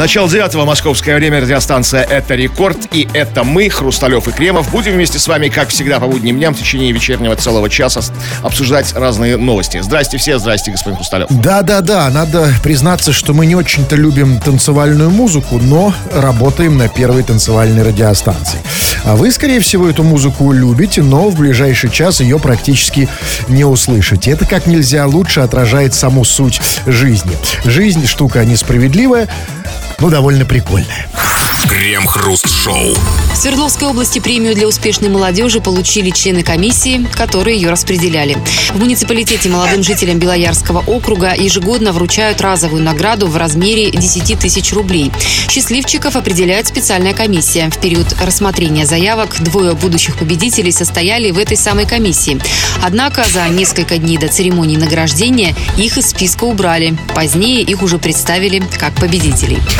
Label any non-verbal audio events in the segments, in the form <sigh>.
Начало девятого московское время, радиостанция «Это рекорд» и это мы, Хрусталев и Кремов. Будем вместе с вами, как всегда, по будним дням в течение вечернего целого часа обсуждать разные новости. Здрасте все, здрасте, господин Хрусталев. Да-да-да, надо признаться, что мы не очень-то любим танцевальную музыку, но работаем на первой танцевальной радиостанции. А вы, скорее всего, эту музыку любите, но в ближайший час ее практически не услышите. Это как нельзя лучше отражает саму суть жизни. Жизнь штука несправедливая, ну, довольно прикольная. Крем-хруст-шоу. В Свердловской области премию для успешной молодежи получили члены комиссии, которые ее распределяли. В муниципалитете молодым жителям Белоярского округа ежегодно вручают разовую награду в размере 10 тысяч рублей. Счастливчиков определяет специальная комиссия. В период рассмотрения заявок двое будущих победителей состояли в этой самой комиссии. Однако за несколько дней до церемонии награждения их из списка убрали. Позднее их уже представили как победителей.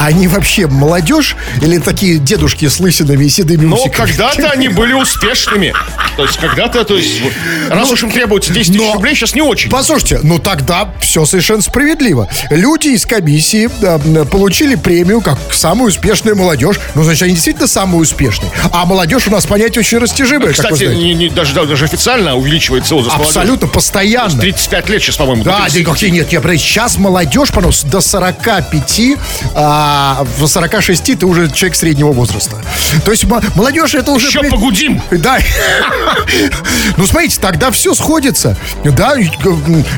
Они вообще молодежь или такие дедушки с лысинами и седыми Но усиками? когда-то они были успешными. То есть когда-то, то есть, раз уж им требуется 10 тысяч рублей, сейчас не очень. Послушайте, ну тогда все совершенно справедливо. Люди из комиссии м, получили премию как самая успешная молодежь. Ну, значит, они действительно самые успешные. А молодежь у нас понятие очень растяжимое, Кстати, знаете. не- не- даже, даже официально увеличивается возраст молодежи. Абсолютно постоянно. 35 лет сейчас, по-моему. Да, до да 30. какие нет, я говорю, сейчас молодежь, пожалуйста, до 45, а в 46 ты уже человек среднего возраста. То есть мо- молодежь это уже... Еще блин, погудим. Да. Ну, смотрите, тогда все сходится. Да,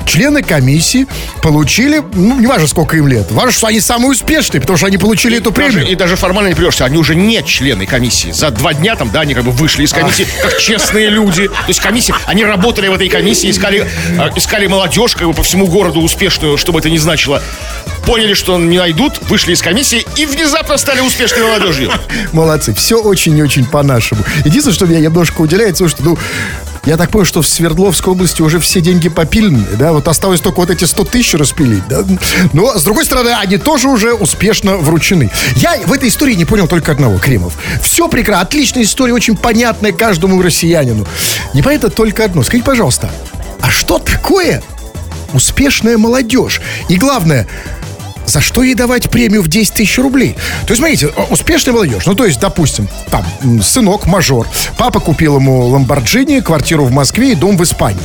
члены комиссии получили, ну, не важно, сколько им лет. Важно, что они самые успешные, потому что они получили эту Даже- премию. и даже формально не придешься, они уже не члены комиссии. За два дня там, да, они как бы вышли из комиссии, как честные люди. То есть комиссия, они работали в этой комиссии, искали, э, искали молодежь как бы по всему городу успешную, чтобы это не значило. Поняли, что не найдут, вышли из комиссии и внезапно стали успешной молодежью. <laughs> Молодцы, все очень и очень по-нашему. Единственное, что меня немножко уделяет, слушайте, ну, я так понял, что в Свердловской области уже все деньги попилены, да, вот осталось только вот эти 100 тысяч распилить, да. Но, с другой стороны, они тоже уже успешно вручены. Я в этой истории не понял только одного, Кремов. Все прекрасно, отличная история, очень понятная каждому россиянину. Непонятно только одно. Скажите, пожалуйста, а что такое успешная молодежь? И главное, за что ей давать премию в 10 тысяч рублей? То есть, смотрите, успешная молодежь. Ну, то есть, допустим, там, сынок, мажор. Папа купил ему Ламборджини, квартиру в Москве и дом в Испании.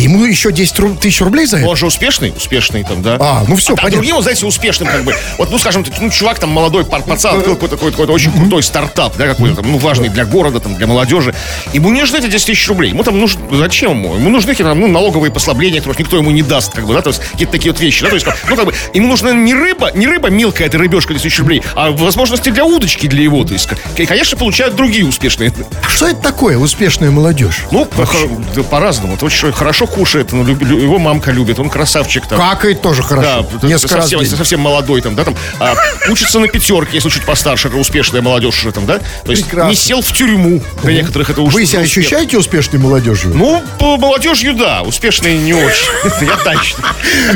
Ему еще 10 ру- тысяч рублей за это? Он же успешный, успешный там, да. А, ну всё, а, понятно. другим, вот, знаете, успешным как бы. Вот, ну, скажем, ну, чувак там молодой пацан открыл какой-то, какой-то, какой-то очень крутой стартап, да, какой-то там, ну, важный для города, там, для молодежи. Ему не нужны эти 10 тысяч рублей. Ему там нужно, зачем ему? Ему нужны какие-то ну, налоговые послабления, которых никто ему не даст, как бы, да, то есть какие-то такие вот вещи, да, то есть, ну, как бы, ему нужна не рыба, не рыба мелкая, эта рыбешка 10 тысяч рублей, а возможности для удочки для его, то есть, и, конечно, получают другие успешные. А Что это такое, успешная молодежь? Ну, по- да, по-разному. Вот очень хорошо кушает, ну, люб- его мамка любит, он красавчик там. Какает тоже хорошо. Да, Несколько раз совсем, день. совсем молодой там, да, там, а, учится на пятерке, если чуть постарше, это успешная молодежь уже там, да, то есть Прекрасно. не сел в тюрьму, для некоторых это уже Вы себя успех. ощущаете успешной молодежью? Ну, по молодежью, да, успешные не очень, я точно.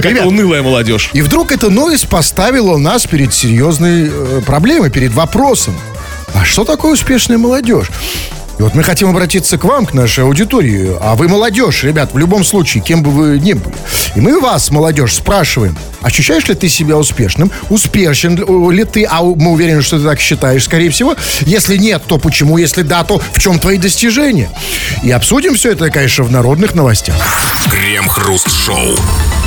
Ребят, унылая молодежь. И вдруг эта новость поставила нас перед серьезной э, проблемой, перед вопросом. А что такое успешная молодежь? И вот мы хотим обратиться к вам, к нашей аудитории. А вы молодежь, ребят, в любом случае, кем бы вы ни были. И мы вас, молодежь, спрашиваем, ощущаешь ли ты себя успешным? Успешен ли ты? А мы уверены, что ты так считаешь, скорее всего. Если нет, то почему? Если да, то в чем твои достижения? И обсудим все это, конечно, в народных новостях. Крем-хруст-шоу.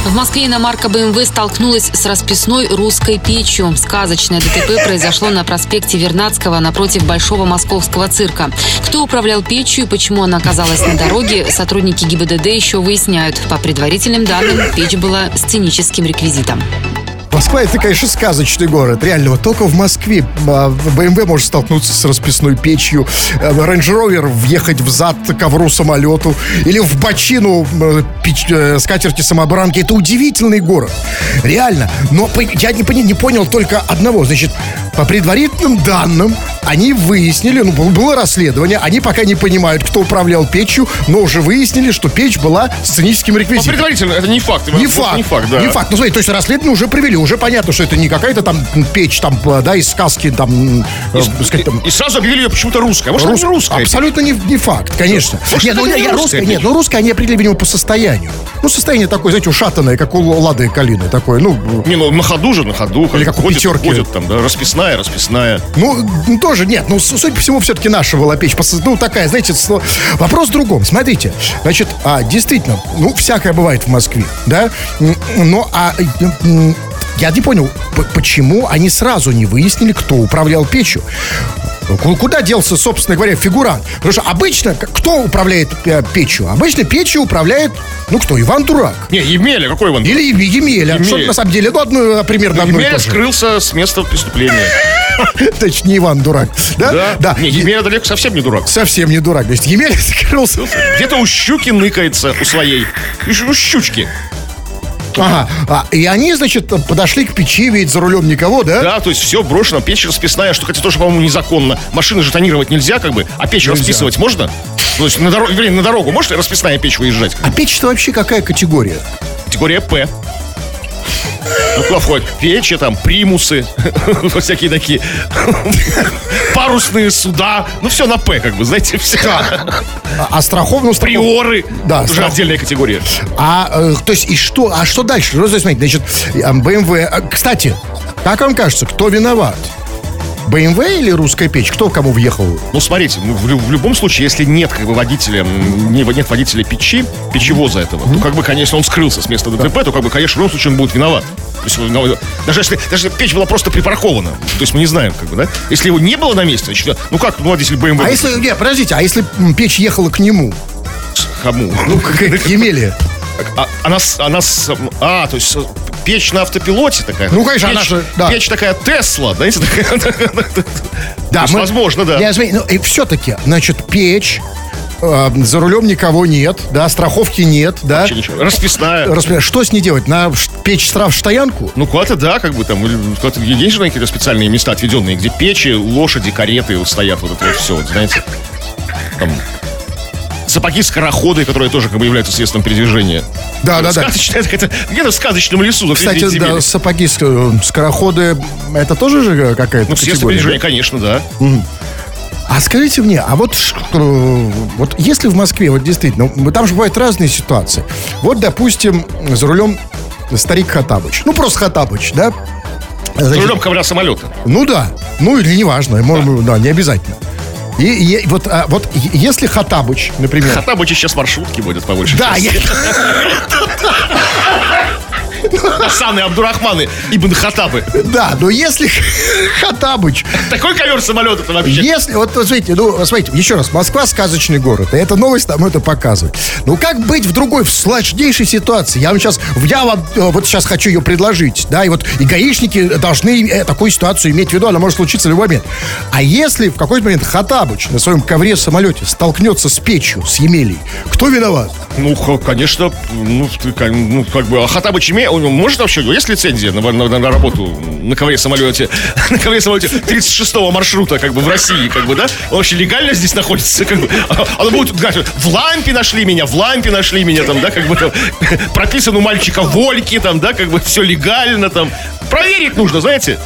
В Москве иномарка БМВ столкнулась с расписной русской печью. Сказочное ДТП произошло на проспекте Вернадского напротив Большого Московского цирка. Кто управлял печью и почему она оказалась на дороге, сотрудники ГИБДД еще выясняют. По предварительным данным, печь была сценическим реквизитом. Москва это, конечно, сказочный город. Реально, вот только в Москве а, БМВ может столкнуться с расписной печью, Рейндж Ровер въехать в зад ковру самолету или в бочину печ- э, скатерти самобранки. Это удивительный город. Реально. Но по- я не, пони- не понял только одного. Значит, по предварительным данным, они выяснили, ну, был- было расследование, они пока не понимают, кто управлял печью, но уже выяснили, что печь была сценическим Ну, реквизитом. предварительно, это не факт. Не факт. Не факт, да. Не факт. Ну, смотри, то есть расследование уже провели. Уже понятно, что это не какая-то там печь, там, да, из сказки, там, э, И, сказать, там, и сразу объявили ее почему-то русская. Может, Рус- русская? Абсолютно не, не факт, конечно. Может, нет, ну, не я русская русская, нет, ну русская они определили, видимо, по состоянию. Ну, состояние такое, знаете, ушатанное, как у Лады Калины, такое, ну, Не, ну на ходу же, на ходу. Или как у ходят, «пятерки». ходят там, да, расписная, расписная. Ну, ну, тоже нет. Ну, судя по всему, все-таки наша была печь. Ну, такая, знаете, вопрос в другом. Смотрите, значит, а, действительно, ну, всякое бывает в Москве, да? Но, а, я не понял, почему они сразу не выяснили, кто управлял печью. Ку- Куда делся, собственно говоря, фигурант? Потому что обычно, кто управляет э, печью? Обычно печью управляет, ну кто, Иван Дурак. Не, Емеля, какой он? Или Еме- Емеля. Емеля. Что на самом деле, ну, одно, примерно одно и Емеля скрылся с места преступления. <laughs> Точнее, Иван Дурак. Да? Да? Не, Емеля далеко совсем не дурак. Совсем не дурак. То есть Емеля <laughs> скрылся. Где-то у щуки ныкается, у своей. У щучки. Ага. А, и они, значит, подошли к печи, ведь за рулем никого, да? Да, то есть все брошено, печь расписная, что, хотя тоже, по-моему, незаконно. Машины же тонировать нельзя, как бы, а печь расписывать можно? То есть на дорогу, вернее, на дорогу может расписная печь выезжать? А печь-то вообще какая категория? Категория П. Ну, куда входят? Печи, там, примусы, <laughs> всякие такие, парусные суда, ну, все на П, как бы, знаете, все. А, а страховную страхов- Приоры, Да, уже отдельная категория. А, э, то есть, и что? А что дальше? Ну, смотрите, значит, BMW... э, Кстати, как вам кажется, кто виноват? BMW или русская печь? Кто кому въехал? Ну, смотрите, ну, в, в любом случае, если нет как бы водителя, не, нет водителя печи, печевоза этого, то как бы, конечно, он скрылся с места ДТП, то как бы, конечно, в любом случае он будет виноват. То есть, он, ну, даже если, даже печь была просто припаркована, то есть мы не знаем, как бы, да? Если его не было на месте, значит, ну как ну, водитель BMW А если... Нет, подождите, а если печь ехала к нему? кому? Ну, <laughs> к, к Емеле. А, она, с- она, с- а, то есть печь на автопилоте такая. Ну, конечно, печь, она же, да. Печь такая Тесла, знаете, такая. <laughs> Да, есть, возможно, да. Я, ну, и все-таки, значит, печь, э, за рулем никого нет, да, страховки нет, да. Вообще ничего. Расписная. Распри- Что с ней делать? На печь штраф стоянку? Ну, куда-то, да, как бы там, куда-то есть же какие-то специальные места отведенные, где печи, лошади, кареты стоят, вот это вот все, вот, знаете. Там сапоги-скороходы, которые тоже как бы являются средством передвижения. Да, да, да. Сказочная, это где-то в сказочном лесу. Кстати, да, сапоги, ск- скороходы, это тоже же какая-то Ну, средство передвижения, конечно, да. да? А скажите мне, а вот, э, вот если в Москве, вот действительно, ну, там же бывают разные ситуации. Вот, допустим, за рулем старик Хатабыч. Ну, просто Хатабыч, да? За Значит, рулем ковра самолета. Ну да, ну или неважно, может, да, не обязательно. И, и вот, а, вот если Хатабыч, например... Хатабычи сейчас маршрутки водят по большей Да, я- <laughs> Асаны Абдурахманы Ибн Хатабы. да, но если <laughs> Хатабыч Такой ковер самолета это вообще. Если, вот, смотрите, ну, смотрите, еще раз, Москва сказочный город, и эта новость нам это показывает. Ну, как быть в другой, в сложнейшей ситуации? Я вам сейчас, я вам, э, вот сейчас хочу ее предложить, да, и вот и гаишники должны э, такую ситуацию иметь в виду, она может случиться в любой момент. А если в какой-то момент Хатабыч на своем ковре-самолете столкнется с печью, с Емелей, кто виноват? Ну, конечно, ну, ну, как бы, а Хатабыч имеет, у него может вообще, у него есть лицензия на, на- на работу на ковре самолете, <laughs> на ковре самолете 36-го маршрута, как бы, в России, как бы, да? Он вообще легально здесь находится, как бы, а он будет говорить, в лампе нашли меня, в лампе нашли меня, там, да, как бы, там, <laughs> прописан у мальчика Вольки, там, да, как бы, все легально, там, проверить нужно, знаете?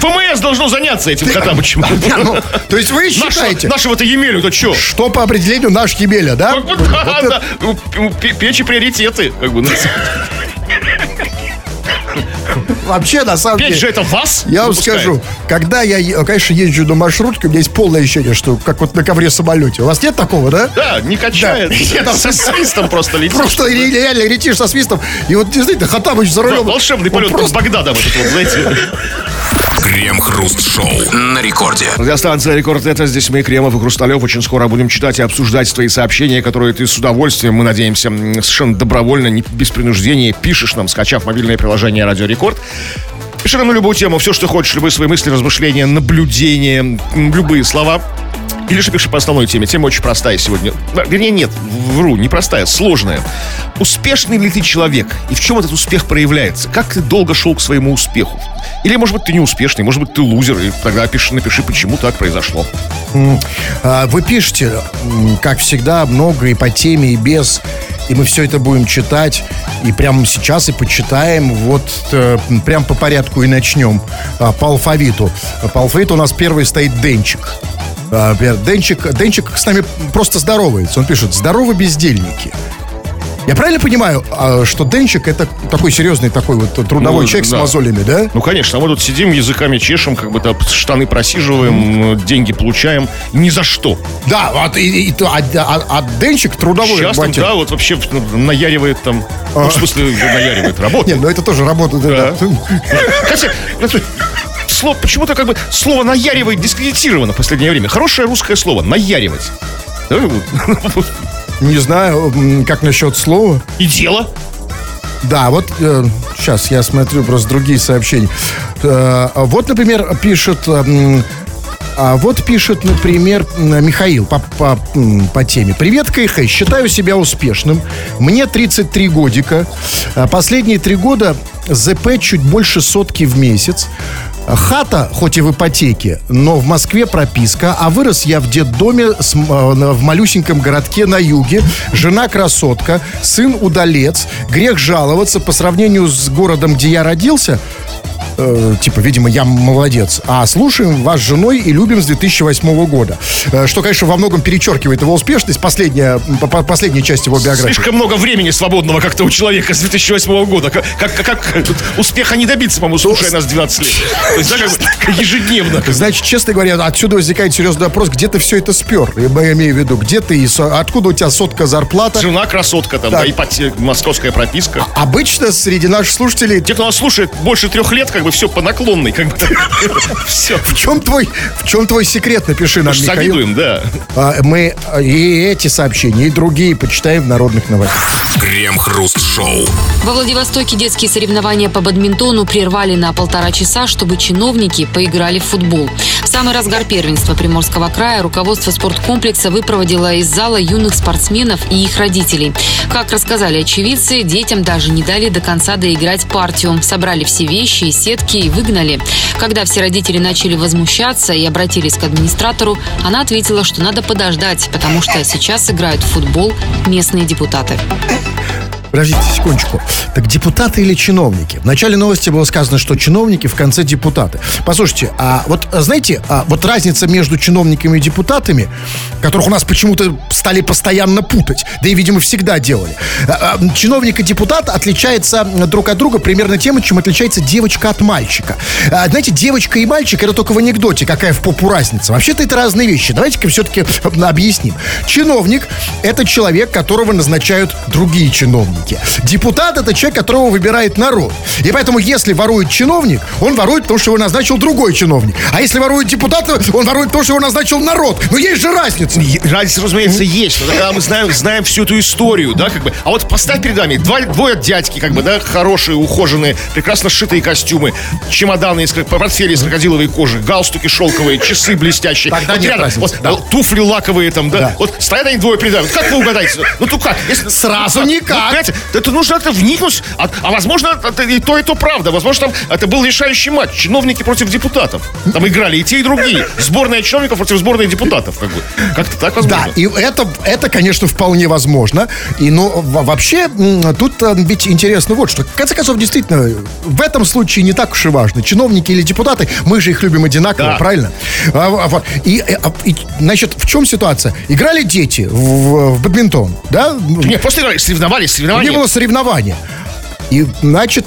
ФМС должно заняться этим Хатабычем. <laughs> Ну, то есть вы считаете, нашего-то Емелю, то что? что по определению наш Емеля, да? Да, да. Печи приоритеты, как бы. Вообще, на самом Печь деле... же это вас Я вам выпускает. скажу, когда я, конечно, езжу на маршрутке, у меня есть полное ощущение, что как вот на ковре самолете. У вас нет такого, да? Да, не качает. Да. Со свистом просто летит. Просто ре- реально летишь со свистом, и вот действительно Хатабыч за Да, рулем. волшебный полет просто- над Багдадом этот вот, знаете. Крем-хруст-шоу на рекорде. Радиостанция «Рекорд» — это здесь мы, Кремов и Хрусталев. Очень скоро будем читать и обсуждать твои сообщения, которые ты с удовольствием, мы надеемся, совершенно добровольно, не без принуждения пишешь нам, скачав мобильное приложение «Радио Рекорд». Пиши нам на любую тему, все, что хочешь, любые свои мысли, размышления, наблюдения, любые слова. Или же пиши по основной теме. Тема очень простая сегодня. А, Вернее, нет, вру, не простая, сложная. Успешный ли ты человек? И в чем этот успех проявляется? Как ты долго шел к своему успеху? Или, может быть, ты не успешный, может быть, ты лузер, и тогда пиши, напиши, почему так произошло. А, Вы пишете, как всегда, много и по теме, и без. и мы все это будем читать. И прямо сейчас и почитаем. Вот э, прям по порядку и начнем. А, по алфавиту. По алфавиту у нас первый стоит Денчик. А, Денчик, Денчик с нами просто здоровается. Он пишет, здоровы бездельники. Я правильно понимаю, а, что Денчик это такой серьезный такой вот трудовой Ну, человек да. с мозолями, да? Ну, конечно, а мы тут сидим, языками чешем, как бы там штаны просиживаем, деньги получаем. Ни за что. Да, а, и- и- а, а- а Денчик трудовой Сейчас там, да, вот вообще ну, наяривает там... Ну, в смысле, наяривает, <laughs> работает. Нет, ну это тоже работа. да, да. Хотя, <laughs> слово, почему-то как бы слово наяривает дискредитировано в последнее время. Хорошее русское слово наяривать. Вот. <laughs> Не знаю, как насчет слова. И дело. Да, вот сейчас я смотрю просто другие сообщения. Э, вот, например, пишет. м, а вот пишет, например, Михаил по, по, по теме. Привет, КХ. Считаю себя успешным. Мне 33 годика. А Последние три года ЗП чуть больше сотки в месяц. Хата, хоть и в ипотеке, но в Москве прописка, а вырос я в детдоме с э, в малюсеньком городке на юге. Жена красотка, сын удалец. Грех жаловаться по сравнению с городом, где я родился. Э, типа, видимо, я молодец. А слушаем вас с женой и любим с 2008 года. Э, что, конечно, во многом перечеркивает его успешность. Последняя, по- по- последняя часть его биографии. Слишком много времени свободного как-то у человека с 2008 года. Как, как, как тут успеха не добиться, по-моему, слушая нас 12 лет. То есть, да, как бы <laughs> ежедневно. Значит, честно говоря, отсюда возникает серьезный вопрос, где ты все это спер? Я имею в виду, где ты, и откуда у тебя сотка зарплата? Жена красотка там, да, ипоте- московская прописка. Обычно среди наших слушателей Те, кто нас слушает больше трех лет, как бы все по наклонной, как бы. <laughs> Все. в чем твой, в чем твой секрет? Напиши нам, Михаил. Завидуем, да. А, Мы и эти сообщения, и другие почитаем в народных новостях. Крем-хруст-шоу. Во Владивостоке детские соревнования по бадминтону прервали на полтора часа, чтобы чиновники поиграли в футбол. В самый разгар первенства Приморского края руководство спорткомплекса выпроводило из зала юных спортсменов и их родителей. Как рассказали очевидцы, детям даже не дали до конца доиграть партию. Собрали все вещи и сетки и выгнали. Когда все родители начали возмущаться и обратились к администратору, она ответила, что надо подождать, потому что сейчас играют в футбол местные депутаты. Подождите секундочку. Так депутаты или чиновники? В начале новости было сказано, что чиновники, в конце депутаты. Послушайте, а вот а, знаете, а, вот разница между чиновниками и депутатами, которых у нас почему-то стали постоянно путать, да и, видимо, всегда делали. А, а, Чиновник и депутат отличаются друг от друга примерно тем, чем отличается девочка от мальчика. Знаете, девочка и мальчик это только в анекдоте, какая в попу разница. Вообще-то это разные вещи. Давайте-ка все-таки объясним. Чиновник это человек, которого назначают другие чиновники. Депутат это человек, которого выбирает народ. И поэтому, если ворует чиновник, он ворует, потому что его назначил другой чиновник. А если ворует депутат, он ворует, потому что его назначил народ. Но есть же разница. Разница, разумеется, есть. Но тогда мы знаем, знаем всю эту историю, да, как бы. А вот поставь перед нами два, двое дядьки, как бы, да, хорошие, ухоженные, прекрасно сшитые костюмы, чемоданы из, портфели из крокодиловой кожи, галстуки шелковые, часы блестящие. Тогда вот нет рядом, разницы, вот, да. вот туфли лаковые там, да. Да. Вот стоят они двое перед нами. Вот Как вы угадаете? Ну, то как? Если, Сразу ну, как? никак. Ну, понимаете, это нужно как-то вникнуть. А, а возможно, это и то, и то правда. Возможно, там это был решающий матч. Чиновники против депутатов. Там играли и те, и другие. Сборная чиновников против сборной депутатов. Как бы. Как-то так возможно. Да, и это, это, конечно, вполне возможно. И, но во- вообще, тут а, ведь интересно вот что. В конце концов, действительно, в этом случае не так уж и важно. Чиновники или депутаты, мы же их любим одинаково, Да. правильно? А, и, э, а, и, значит, в чем ситуация? Играли дети в, в- бадминтон, да? Нет, просто играли, соревновались, Не соревнования. было соревнования. И, значит,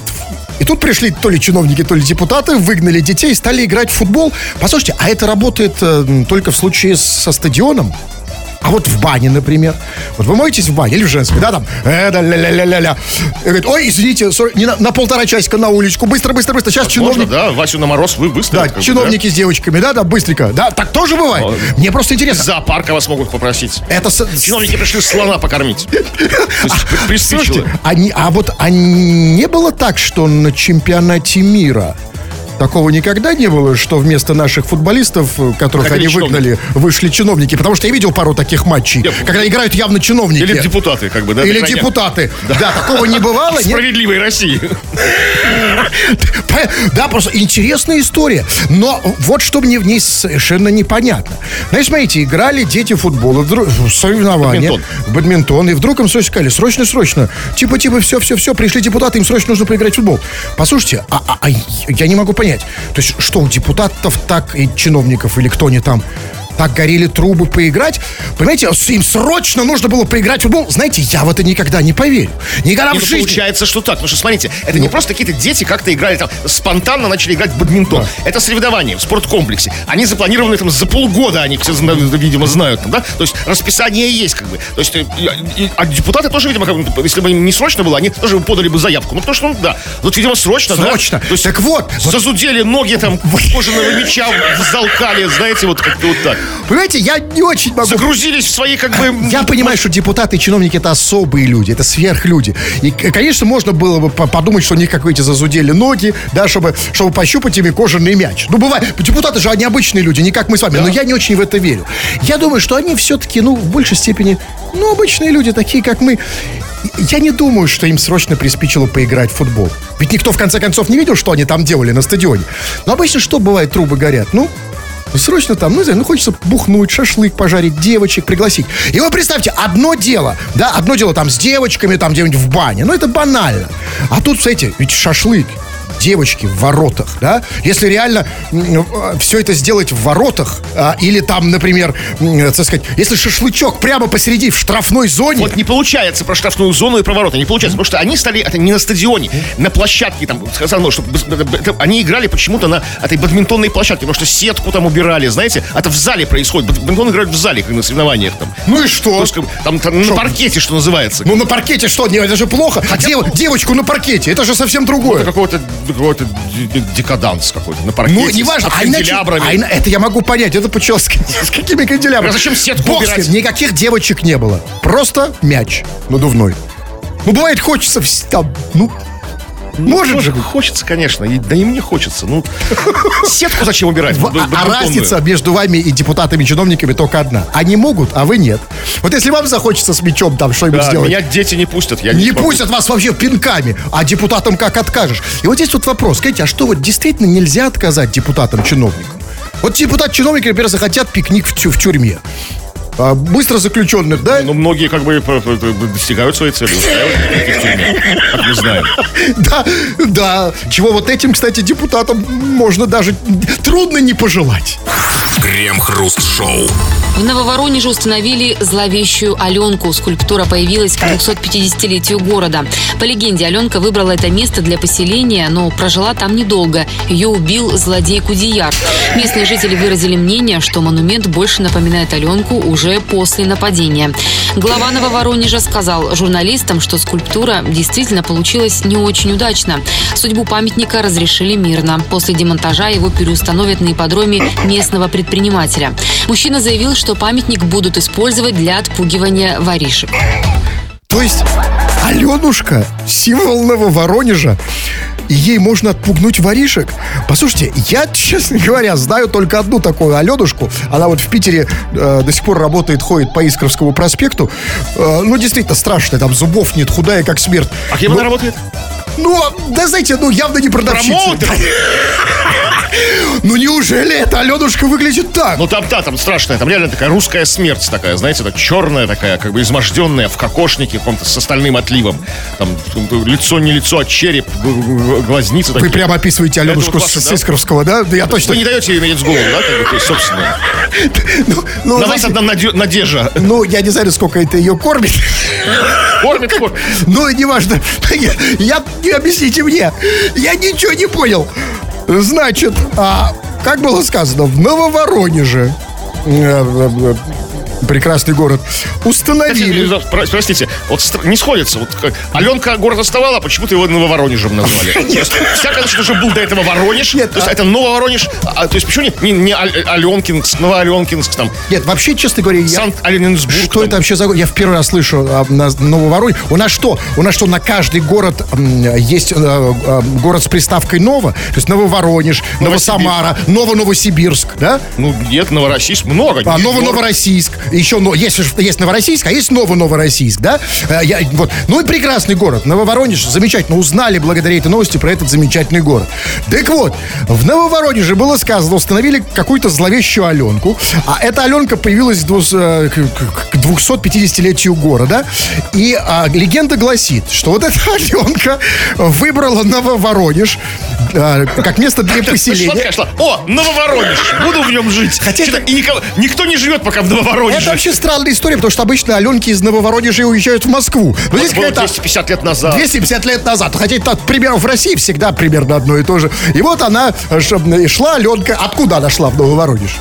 и тут пришли то ли чиновники, то ли депутаты, выгнали детей, стали играть в футбол. Послушайте, а это работает э, только в случае со стадионом? А вот в бане, например. Вот вы моетесь в бане или в женской, да, там, э, да, ля-ля-ля-ля-ля. И говорит, ой, извините, сори, не на, на полтора часика на уличку, быстро, быстро, быстро. Сейчас чиновник, да, Васю на мороз вы быстро. да, как бы, чиновники с девочками, да, да, быстренько. Да, так тоже бывает. Ладно. Мне просто да. Из интересно. зоопарка вас могут попросить. Это Чиновники пришли слона покормить. <laughs> Приспичило. Слушайте, а, а вот а не было так, что на чемпионате мира такого никогда не было, что вместо наших футболистов, э, которых Выходили они выгнали, вышли чиновники? Потому что я видел пару таких матчей, Нет, когда играют явно чиновники. Или депутаты, как бы, да. Или депутаты. Да. такого не бывало. Нет? справедливой России. Да, просто интересная история. Но вот что мне в ней совершенно непонятно. Знаешь, смотрите, играли дети в футбол, в соревнования, Бадминтон. бадминтон, и вдруг им срочно сказали, срочно, срочно, типа, типа, все, все, все, пришли депутаты, им срочно нужно поиграть в футбол. Послушайте, а, а- а я не могу понять, то есть что, у депутатов так и чиновников или кто они там, так горели трубы поиграть. Понимаете, им срочно нужно было поиграть в футбол. Знаете, я в это никогда не поверю. Никогда Не, в ну, жизни. получается, что так. Потому что, смотрите, это не просто какие-то дети как-то играли там, спонтанно начали играть в бадминтон. Это соревнования в спорткомплексе. Они запланированы там за полгода, они все, видимо, знают. Там, да? То есть расписание есть как бы. То есть, э, и- и- а депутаты тоже, видимо, как бы, если бы им не срочно было, они тоже подали бы заявку. Ну, потому что, ну, да. Вот, видимо, срочно, да? Срочно. То есть, Так вот, вот- Зазудели ноги там кожаного мяча взалкали, знаете, вот как-то вот так. Понимаете, я не очень могу Загрузились в свои, как бы... Я понимаю, что депутаты и чиновники это особые люди, это сверхлюди. И, конечно, можно было бы по- подумать, что у них как эти зазудели ноги, да, чтобы, чтобы пощупать ими кожаный мяч. Ну, бывает, депутаты же они обычные люди, не как мы с вами, но я не очень в это верю. Я думаю, что они все-таки, ну, в большей степени, ну, обычные люди, такие, как мы. Я не думаю, что им срочно приспичило поиграть в футбол. Ведь никто, в конце концов, не видел, что они там делали на стадионе. Но обычно что бывает, трубы горят? Ну, Срочно там, ну, не знаю, ну, хочется бухнуть, шашлык пожарить, девочек пригласить. И вы представьте, одно дело, да, одно дело там с девочками, там где-нибудь в бане, ну, это банально. А тут, смотрите, ведь шашлык, девочки в воротах, да? Если реально все это сделать в воротах, а, или там, например, м, так сказать, если шашлычок прямо посреди в штрафной зоне, Вот не получается про штрафную зону и про ворота. Не получается, потому что они стали это не на стадионе, на площадке там сказано, что они играли почему-то на этой бадминтонной площадке, потому что сетку там убирали, знаете, это в зале происходит. Бадминтон играют в зале, как на соревнованиях там. ну и что? То есть, там, там на Шо? паркете, что называется. Ну, на паркете что? Это же плохо. Дев- девочку на паркете, это же совсем другое. Это какой-то какой-то декаданс какой-то на паркете. Ну, неважно. А иначе, а ина- это я могу понять. Это почему с, <laughs> с какими канделябрами? А зачем сетку Бог убирать? никаких девочек не было. Просто мяч надувной. Ну, бывает, хочется там, ну, может же хочется, конечно. и- Да и мне хочется. Ну, <laughs> сетку зачем убирать? В- а- а бадминтонную? разница между вами и депутатами, чиновниками только одна. Они могут, а вы нет. Вот если вам захочется с мячом там что-нибудь Да, сделать, меня дети не пустят. Я не смогу. пустят вас вообще пинками, а депутатам как откажешь. И вот здесь вот вопрос, скажите, а что вот действительно нельзя отказать депутатам-чиновникам? Вот депутат-чиновники, например, захотят пикник в, тю- в тюрьме. А, быстро заключенных, да? Ну, многие как бы п- п- п- достигают своей цели, как мы знаем. <laughs> Да, да. Чего вот этим, кстати, депутатам можно даже трудно не пожелать. Крем-хруст-шоу. В Нововоронеже установили зловещую Аленку. Скульптура появилась к 250-летию города. По легенде, Аленка выбрала это место для поселения, но прожила там недолго. Ее убил злодей Кудияр. Местные жители выразили мнение, что монумент больше напоминает Аленку уже после нападения. Глава Нововоронежа сказал журналистам, что скульптура действительно получилась не очень удачно. Судьбу памятника разрешили мирно. После демонтажа его переустановят на ипподроме местного предпринимателя. Мужчина заявил, что памятник будут использовать для отпугивания воришек. То есть Аленушка, символ Нововоронежа, и ей можно отпугнуть воришек. Послушайте, я, <laughs> честно говоря, знаю только одну такую Аленушку. Она вот в Питере э, до сих пор работает, ходит по Искровскому проспекту. Э, ну, действительно, страшная, там зубов нет, худая, как смерть. А кем Ну, она работает? Ну, да знаете, ну явно не продавщица. Промоутер? <laughs> Ну неужели эта Аленушка выглядит так? Ну там, да, там страшная, там реально такая русская смерть такая, знаете, так черная такая, как бы изможденная, в кокошнике каком-то с остальным отливом. Там лицо не лицо, а череп, г- г- глазницы Вы прямо описываете Аленушку классно, с, да? Искровского, да? Да я точно... Вы не даете ей иметь голову, да, как бы, то есть, собственно. <laughs> Ну, ну, На вас знаете, одна наде- надежда. ну, я не знаю, сколько это ее кормит. Кормит, кормит. Ну, неважно. <laughs> Я, я, не объясните мне. Я ничего не понял. Значит, а, как было сказано, в Нововоронеже э, э, э, прекрасный город установили. Про- Простите, вот не сходится. Вот как Аленка город оставала, а почему-то его Нововоронежем назвали. То есть, Всяко, значит, уже был до этого Воронеж. Нет, то есть а- это Нововоронеж. а, то есть почему не, не, не Аленкинск, Новоаленкинск, там, Нет, вообще, честно говоря, я... Санкт-Оленинсбург. Что там. это вообще за город? Я в первый раз слышу а, на Нововоронеж. У нас что? У нас что, на каждый город м, есть э, э, город с приставкой Ново? То есть Нововоронеж, Новосамара, Ново-Новосибирск, да? Ну, нет, Новороссийск много. А. Ново-Новороссийск. Еще, но есть, есть Новороссийск, а есть Новый Новороссийск, да? Э, Я, вот. Ну и прекрасный город. Нововоронеж, замечательно. Узнали благодаря этой новости про этот замечательный город. Так вот, в Нововоронеже было сказано, установили какую-то зловещую Аленку, а эта Аленка появилась к э, к к- к 250-летию города, и а, легенда гласит, что вот эта <laughs> Аленка выбрала Нововоронеж э, как место для поселения. шла? О, Нововоронеж, буду в нем жить. Хотя это- и никого- никто не живет пока в Нововоронеже. Это вообще странная история, потому что обычно Аленки из Нововоронежа уезжают в Москву. Но здесь Это было какая-то 250 лет назад. 250 лет назад. Хотя это, примерно, в России всегда примерно одно и то же. И вот она шла, Аленка. Откуда она шла в Нововоронеж?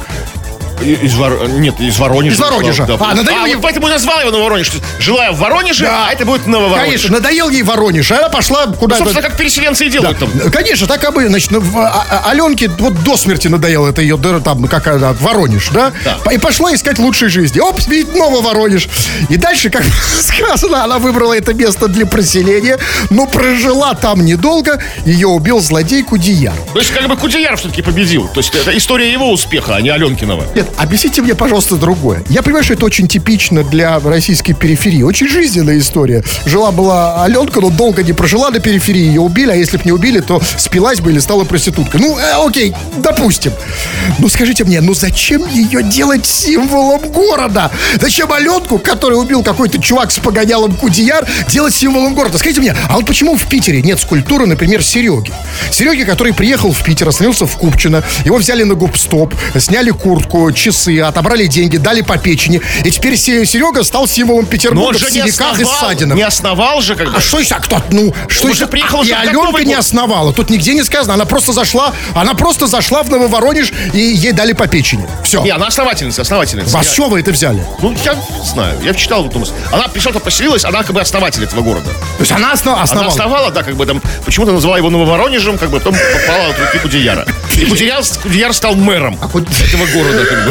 Из Вор- Нет, из Воронежа. Из Воронежа. Да. А, надоело А, ей- вот поэтому и назвала его Нововоронеж. что Жила я в Воронеже, Да. а это будет Нововоронеж. Конечно, надоел ей Воронеж. А она пошла Ну, куда-то. собственно, как переселенцы и Да. делают там. Конечно, так обычно. Значит, в- а- а- Аленке вот до смерти надоело это ее, да, там, как она, Воронеж, да? Да. И пошла искать лучшей жизни. Оп, видит, новый Воронеж. И дальше, как <laughs> сказано, она выбрала это место для проселения, но прожила там недолго. Ее убил злодей Кудияр. То есть, как бы Кудеяр все-таки победил. То есть, это история его успеха, а не Аленкинова. Нет, объясните мне, пожалуйста, другое. Я понимаю, что это очень типично для российской периферии. Очень жизненная история. Жила-была Аленка, но долго не прожила на периферии. Ее убили, а если бы не убили, то спилась бы или стала проституткой. Ну, э, окей, допустим. Ну, скажите мне, ну зачем ее делать символом города? Зачем Аленку, которую убил какой-то чувак с погонялом Кудияр, делать символом города? Скажите мне, а вот почему в Питере нет скульптуры, например, Сереги? Сереги, который приехал в Питер, остановился в Купчино, его взяли на гоп-стоп, сняли куртку, часы, отобрали деньги, дали по печени, и теперь Се- Серега стал символом Петербурга в синяках и ссадинах. не основал же, как бы. А что еще? А кто? Ну, что еще? приехал и Аленка не основала. Тут нигде не сказано. Она просто зашла, она просто зашла в Нововоронеж, и ей дали по печени. Все. Не, она основательница, основательница. С чего вы это взяли? Ну, я не знаю. Я читал вот думаю, Она пришла-то поселилась, она как бы основатель этого города. То есть она осно- Она основала. основала, да, как бы там, почему-то назвала его Нововоронежем, как бы потом попала в руки Кудеяра. И <laughs> Кудеяр, Кудеяр стал мэром Куд- этого города, как бы.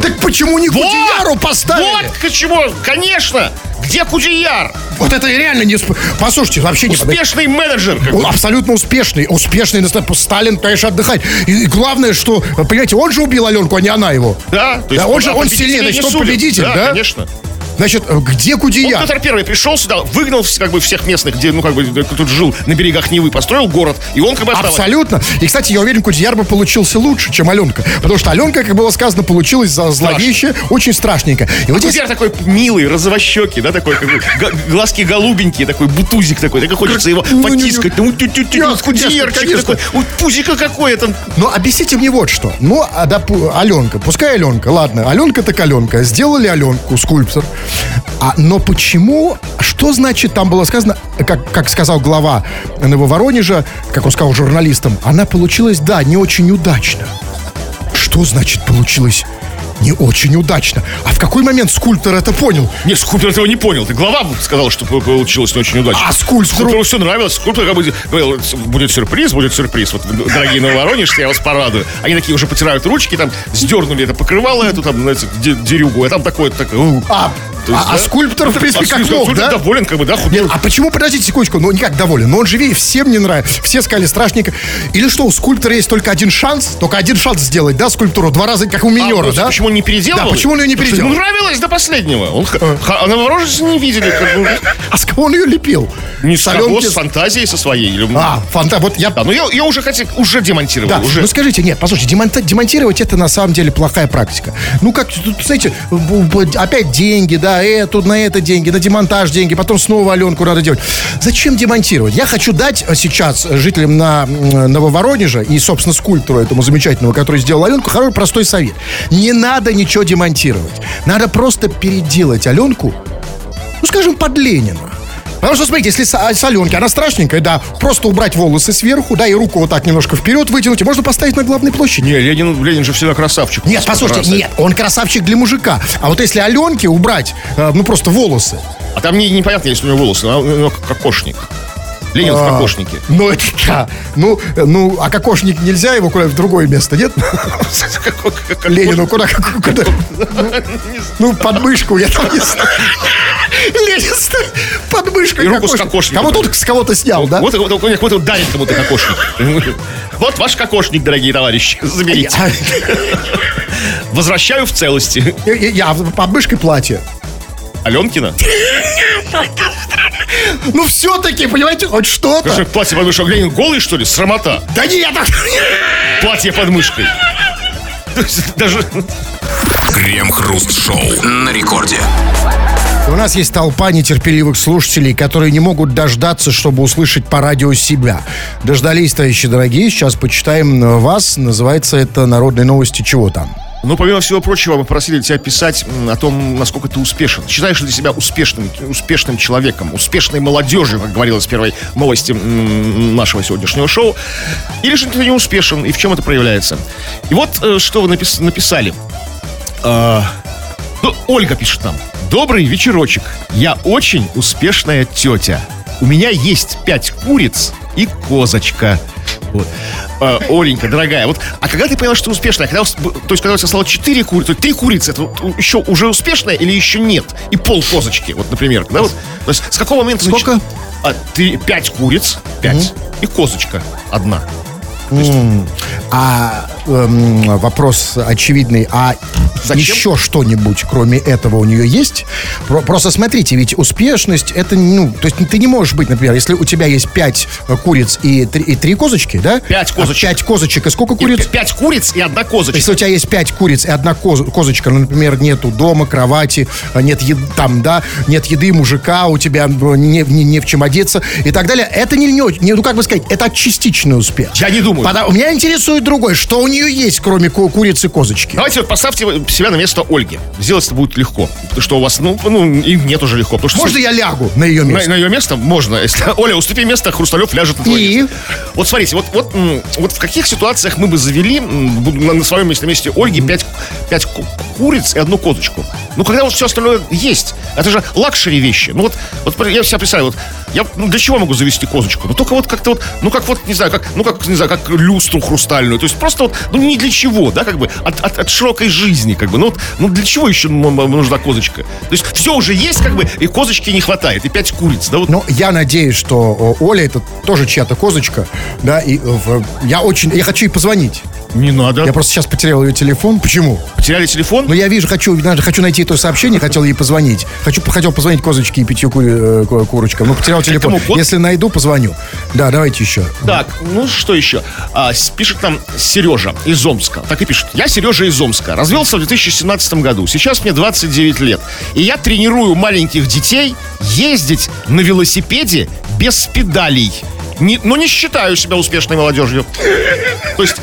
Так почему не Кудеяру поставили? Вот почему, конечно! Где Кудеяр? Вот это реально не... Послушайте, вообще не... Успешный менеджер. Он абсолютно успешный. Успешный. Сталин, конечно, отдыхать. И, главное, что, понимаете, он же убил Аленку, а не она его. Да, Да, он же- он сильнее, не значит, он победитель, да? конечно. Значит, э, где Он Кудеяр? Петр Первый пришел сюда, выгнал как бы всех местных, где, ну, как бы, кто тут жил на берегах Невы, построил город, и он как бы остался. Абсолютно. И, кстати, я уверен, Кудеяр бы получился лучше, чем Аленка. Потому что Аленка, как было сказано, получилась за зловеще, очень страшненько. И вот здесь... Кудеяр такой милый, розовощекий, да, такой, как бы, глазки голубенькие, такой бутузик такой, так и хочется его Ну, потискать. Ну, тю-тю-тю, Я- ну, Кудеярчик конечно, такой, вот пузико какое там. Но объясните мне вот что. Ну, а Аленка, пускай Аленка, ладно, Аленка так Аленка. Сделали Аленку, скульптор. А, но почему, что значит, там было сказано, как, как сказал глава Нововоронежа, как он сказал журналистам, она получилась, да, не очень удачно. Что значит получилось не очень удачно? А в какой момент скульптор это понял? Не, скульптор этого не понял. Ты глава сказал, что получилось не очень удачно. А скульптору? Скульптору все нравилось. Скульптор как бы говорил, будет сюрприз, будет сюрприз. Вот, дорогие Нововоронежцы, я вас порадую. Они такие уже потирают ручки, там, сдернули это покрывало, эту там, знаете, де- дерюгу, а там такое, такое. А, То есть, а- а да? скульптор, в принципе, А как мог, да? доволен, как бы, да, худой. Нет, а почему, подождите секундочку, ну никак доволен, но он живее, всем не нравится, все сказали страшненько. Или что, у скульптора есть только один шанс, только один шанс сделать, да, скульптуру, два раза, как у минера, А, да? Почему он не переделывал? Да, почему он ее не переделал? Ему нравилось до последнего. Он, а Новорожецы не видели. Как бы, А с кого он ее лепил? не с кого, с фантазией со своей. Или- А, фанта, вот я... Да, ну я, я уже хотел, уже демонтировал. Да, уже. ну скажите, нет, послушайте, демонтировать это на самом деле плохая практика. Ну как, знаете, опять деньги, да, это, на это деньги, на демонтаж деньги, потом снова Аленку надо делать. Зачем демонтировать? Я хочу дать э, сейчас жителям на Нововоронежа и, собственно, скульптору этому замечательному, который сделал Аленку, хороший простой совет. Не надо ничего демонтировать. Надо просто переделать Аленку, ну, скажем, под Ленина. Потому что, смотрите, если с, с Аленки, она страшненькая, да, просто убрать волосы сверху, да, и руку вот так немножко вперед вытянуть, и можно поставить на главной площади. Не, Ленин, Ленин же всегда красавчик. Нет, послушайте, Раз. нет, он красавчик для мужика. А вот если Аленке убрать, э, ну, просто волосы, А там не, непонятно, есть у него волосы, но у него кокошник. Ленин в А, кокошнике. Ну, это да. Ну, ну, а кокошник нельзя его куда в другое место, нет? Ленину куда, куда? Ну, подмышку, я там не знаю. Ленин стоит под мышкой И руку с кокошник. кокошником. Кого тут с кого-то снял, да? Вот, вот, вот, вот, вот дарит кому-то кокошник. Вот ваш кокошник, дорогие товарищи. Заберите. Возвращаю в целости. Я, я- я под мышкой платье. Аленкина? <laughs> Ну, все-таки, понимаете, хоть что-то. Скажи, платье под мышкой. Глянь, голый, что ли? Срамота. Да нет, Платье под мышкой. Даже... Крем-хруст-шоу на рекорде. У нас есть толпа нетерпеливых слушателей, которые не могут дождаться, чтобы услышать по радио себя. Дождались, товарищи дорогие, сейчас почитаем вас. Называется это «Народные новости чего там?». Ну, помимо всего прочего, мы просили тебя писать о том, насколько ты успешен. Считаешь ли ты себя успешным, успешным человеком, успешной молодежью, как говорилось в первой новости нашего сегодняшнего шоу, или же ты не успешен, и в чем это проявляется. И вот э, что вы напис- написали. А, ну, Ольга пишет нам. Добрый вечерочек. Я очень успешная тетя. У меня есть пять куриц и козочка. Вот. А, Оленька, дорогая, вот, а когда ты поняла, что ты успешная? Когда, то есть, когда у тебя стало четыре курицы, три курицы, это вот еще уже успешная или еще нет? И пол козочки, вот, например. Да, вот, то есть, с какого момента... Сколько? А, ты пять куриц, пять, и козочка одна. А эм, вопрос очевидный, а Зачем? еще что-нибудь, кроме этого, у нее есть? Про- просто смотрите, ведь успешность это, ну, то есть ты не можешь быть, например, если у тебя есть пять э, куриц и три, и три козочки, да? Пять А козочек. пять козочек и сколько куриц? п- пять куриц и одна козочка. Если у тебя есть пять куриц и одна коз- козочка, ну, например, нету дома, кровати, а, нет еды, там, да, нет еды мужика, у тебя ну, не, не- не в чем одеться и так далее, это не, не- ну, как бы сказать, это частичный успех. Я не думаю. Пода- Меня интересует другое, что у нее есть, кроме ку- курицы козочки. Давайте вот поставьте себя на место Ольги. Сделать это будет легко. Что у вас, ну, ну и нет уже легко. Потому что Можно я лягу на ее на, место? на ее место можно. <laughs> Если, Оля, уступи место, Хрусталев ляжет на твое И? место. Вот смотрите, вот, вот, вот в каких ситуациях мы бы завели на, на своем месте, месте Ольги пять, пять ку- куриц и одну козочку? Ну, когда вот все остальное есть. Это же luxury вещи. Ну, вот, вот я себя представляю, вот, я, ну, для чего могу завести козочку? Ну, только вот как-то вот, ну, как вот, не знаю, как, ну, как, не знаю, как люстру хрустальную. То есть просто вот, ну, не для чего, да, как бы, от, от, от широкой жизни, как бы. Ну, вот, ну, для чего еще нужна козочка? То есть все уже есть, как бы, и козочки не хватает, и пять куриц, да, вот. Ну, я надеюсь, что Оля это тоже чья-то козочка, да, и э, в- я очень, я хочу ей позвонить. Не надо. Я просто сейчас потерял ее телефон. Почему? Потеряли телефон? Ну, я вижу, хочу, даже хочу найти это сообщение, хотел ей позвонить. Хочу, хотел позвонить козочке и пятью кури- э, ку- курочкам. Ну, потерял телефон. кому, кот? Если найду, позвоню. Да, давайте еще. Так, ну что еще? А, пишет нам Сережа из Омска. Так и пишет. Я Сережа из Омска. Развелся в 2017 году. Сейчас мне 29 лет. И я тренирую маленьких детей ездить на велосипеде без педалей. Не, но не считаю себя успешной молодежью. То есть,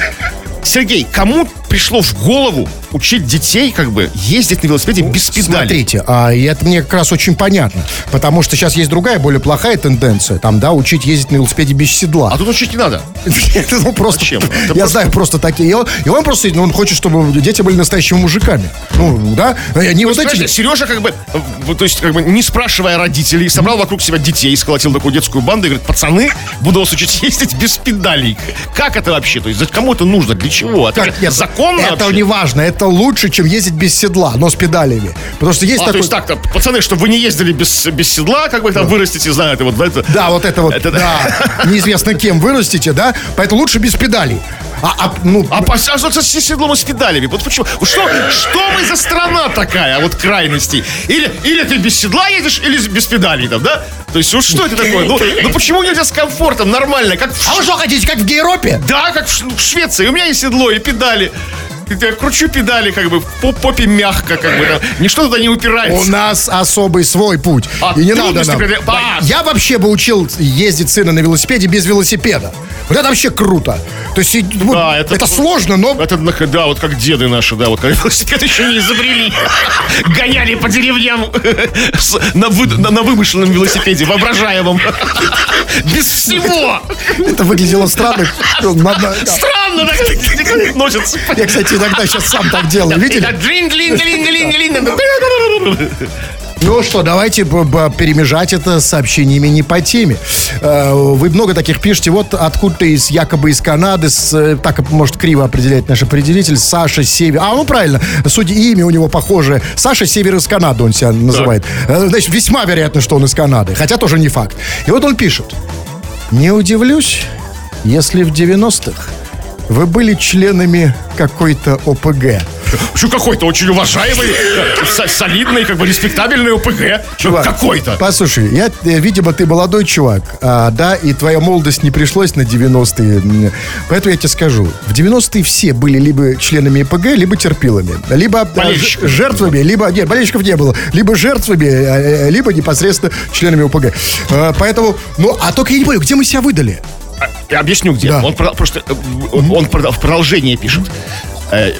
Сергей, кому пришло в голову учить детей, как бы, ездить на велосипеде без педалей? Смотрите, а, и это мне как раз очень понятно. Потому что сейчас есть другая, более плохая тенденция. Там, да, учить ездить на велосипеде без седла. А тут учить не надо. <laughs> Ну, просто, Зачем? Я знаю просто такие. И он, просто, ну, он хочет, чтобы дети были настоящими мужиками. Ну, да? Они вот эти... Сережа как бы, то есть как бы не спрашивая родителей, собрал вокруг себя детей, сколотил такую детскую банду и говорит, пацаны, буду вас учить ездить без педалей. Как это вообще? То есть кому это нужно? Для чего? Это Как? Законно Это вообще? не важно. Это лучше, чем ездить без седла, но с педалями. Потому что есть А, то такой... есть так-то, пацаны, чтобы вы не ездили без, без седла, как бы там вырастите, знаете, вот это. Да, вот это вот, Это- да, неизвестно кем вырастите, да, поэтому лучше без педалей. А, а, ну, А по- а что с седлом и с педалями? Вот почему? Что, что мы за страна такая, вот крайностей? Или, или ты без седла едешь, или без педалей там, да? То есть, вот что это такое? Ну, ну почему нельзя с комфортом, нормально, как в а вы что хотите, как в Гейропе? Да, как в в Швеции. У меня есть седло и педали. Я кручу педали, как бы, по попе мягко, как бы, там. Ничто туда не У упирается. нас особый свой путь. А и не надо нам. преодоле- А! Я вообще бы учил ездить сына на велосипеде без велосипеда. Вот это вообще круто. То есть, и, вот, Да, это, это- сложно, но... Это, да, вот как деды наши, да, вот когда велосипед еще не изобрели. <laughs> Гоняли по деревням <laughs> на, вы- на- на вымышленном велосипеде, воображаемом. <laughs> Без всего. Это выглядело странно. Надо- Странно, так носятся. Я, кстати, иногда сейчас сам так делаю. Видели? Ну что, давайте перемежать это сообщениями не по теме. Э, Вы много таких пишете. Вот откуда-то из, якобы из Канады, с, э, так может криво определять наш определитель, Саша Север. А, ну правильно, судя имя у него похожее. Саша Север из Канады он себя называет. Э, Значит, весьма вероятно, что он из Канады. Хотя тоже не факт. И вот он пишет. Не удивлюсь, если в 90-х вы были членами какой-то ОПГ. Что какой-то очень уважаемый, со- солидный, как бы респектабельный ОПГ. Чувак, Какой-то. Послушай, я, э, видимо, ты молодой чувак, а, да, и твоя молодость не пришлось на 90-е. М, Поэтому я тебе скажу, в 90-е все были либо членами ИПГ, либо терпилами. Либо ж- жертвами, либо... Нет, болельщиков не было. Либо жертвами, э, э, либо непосредственно членами ОПГ. Э, Поэтому, ну, а только я не понял, где мы себя выдали? Я объясню, где. Да. Он про- просто э, он прода- в продолжение пишет. Э,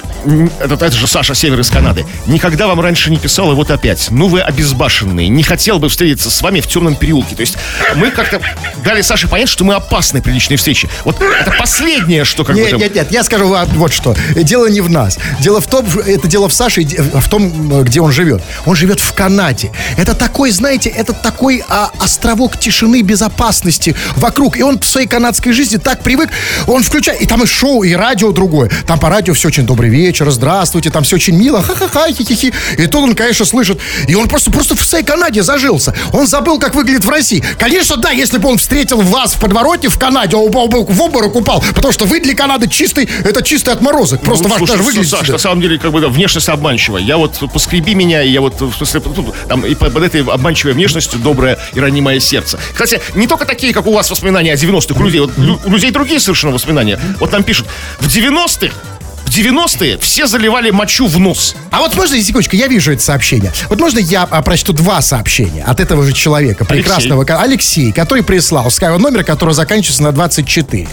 Это, это же Саша Север из Канады. Никогда вам раньше не писал, и вот опять. Ну вы обезбашенные. Не хотел бы встретиться с вами в темном переулке. То есть мы как-то дали Саше понять, что мы опасны при личной встрече. Вот это последнее, что как бы Нет, там- нет, нет, я скажу вам вот что. Дело не в нас. Дело в том, это дело в Саше, в том, где он живет. Он живет в Канаде. Это такой, знаете, это такой а, островок тишины, безопасности вокруг. И он в своей канадской жизни так привык, он включает, и там и шоу, и радио другое. Там по радио все очень добрый вечер, здравствуйте, там все очень мило, ха-ха-ха, хи-хи-хи. И тут он, конечно, слышит, и он просто, просто в своей Канаде зажился. Он забыл, как выглядит в России. Конечно, да, если бы он встретил вас в подворотне в Канаде, он бы в обморок упал, потому что вы для Канады чистый, это чистый отморозок. Просто Ну, ваш слушай, даже выглядит. Саш, на самом деле, как бы, да, внешность обманчивая. Я вот поскреби меня, и я вот, в смысле, там, и под этой обманчивой внешностью доброе и ранимое сердце. Кстати, не только такие, как у вас воспоминания о 90-х у людей. Вот, у людей другие совершенно воспоминания. Вот там пишут, в 90-х в 90-е все заливали мочу в нос. А вот можно, секундочку, я вижу это сообщение. Вот можно я а, прочту два сообщения от этого же человека, прекрасного ко- Алексей, который прислал ска- номер, который заканчивается на 24.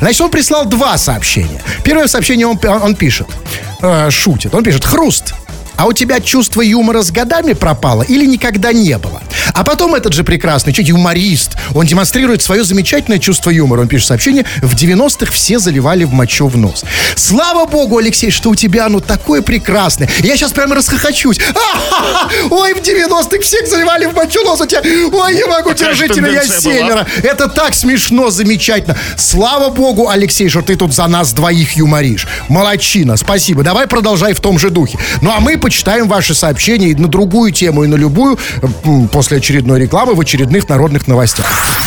Значит, он прислал два сообщения. Первое сообщение он, он- он пишет, э, шутит, он пишет, хруст. А у тебя чувство юмора с годами пропало или никогда не было? А потом этот же прекрасный человек, юморист, он демонстрирует свое замечательное чувство юмора. Он пишет сообщение, в 90-х все заливали в мочу в нос. Слава богу, Алексей, что у тебя оно такое прекрасное. Я сейчас прямо расхохочусь. А-ха-ха! Ой, в 90-х всех заливали в мочу в нос. У тебя... Ой, не могу, Такая же держите меня была. семеро. Это так смешно, замечательно. Слава богу, Алексей, что ты тут за нас двоих юморишь. Молодчина, спасибо. Давай продолжай в том же духе. Ну, а мы почитаем ваши сообщения и на другую тему, и на любую м, после очередной рекламы в очередных народных новостях.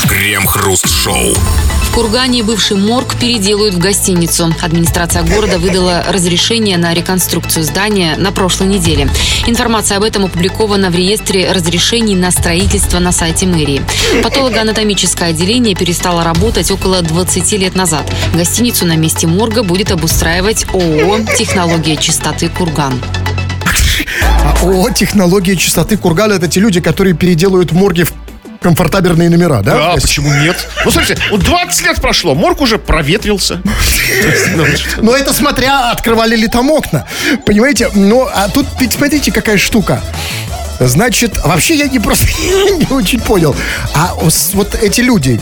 Крем-хруст-шоу. В Кургане бывший морг переделают в гостиницу. Администрация города выдала разрешение на реконструкцию здания на прошлой неделе. Информация об этом опубликована в реестре разрешений на строительство на сайте мэрии. Патологоанатомическое отделение перестало работать около 20 лет назад. Гостиницу на месте морга будет обустраивать ООО «Технология чистоты Курган». А ООО «Технология чистоты Кургана» — это те люди, которые переделают морги в комфортабельные номера, да? Да, есть- почему нет? Ну, смотрите, вот 20 лет прошло, морг уже проветрился. <laughs> Ну, Но это смотря, открывали ли там окна. Понимаете? Ну, а тут, ведь смотрите, какая штука. Значит, вообще я не просто <laughs> не очень понял. А вот эти люди,